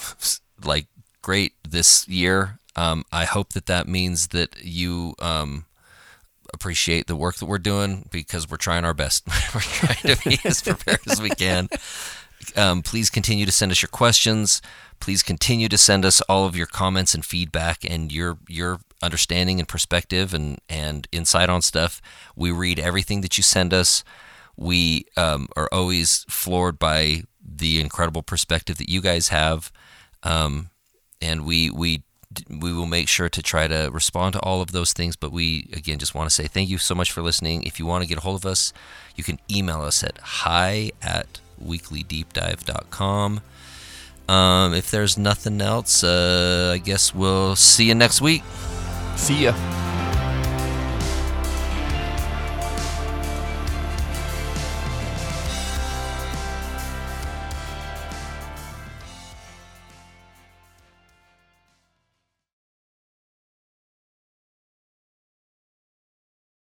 like great this year. Um, I hope that that means that you um, appreciate the work that we're doing because we're trying our best. we're trying to be as prepared as we can. Um, please continue to send us your questions. Please continue to send us all of your comments and feedback and your your understanding and perspective and and insight on stuff. We read everything that you send us. We um, are always floored by the incredible perspective that you guys have, um, and we we we will make sure to try to respond to all of those things. But we, again, just want to say thank you so much for listening. If you want to get a hold of us, you can email us at hi at weeklydeepdive.com. Um, if there's nothing else, uh, I guess we'll see you next week. See ya.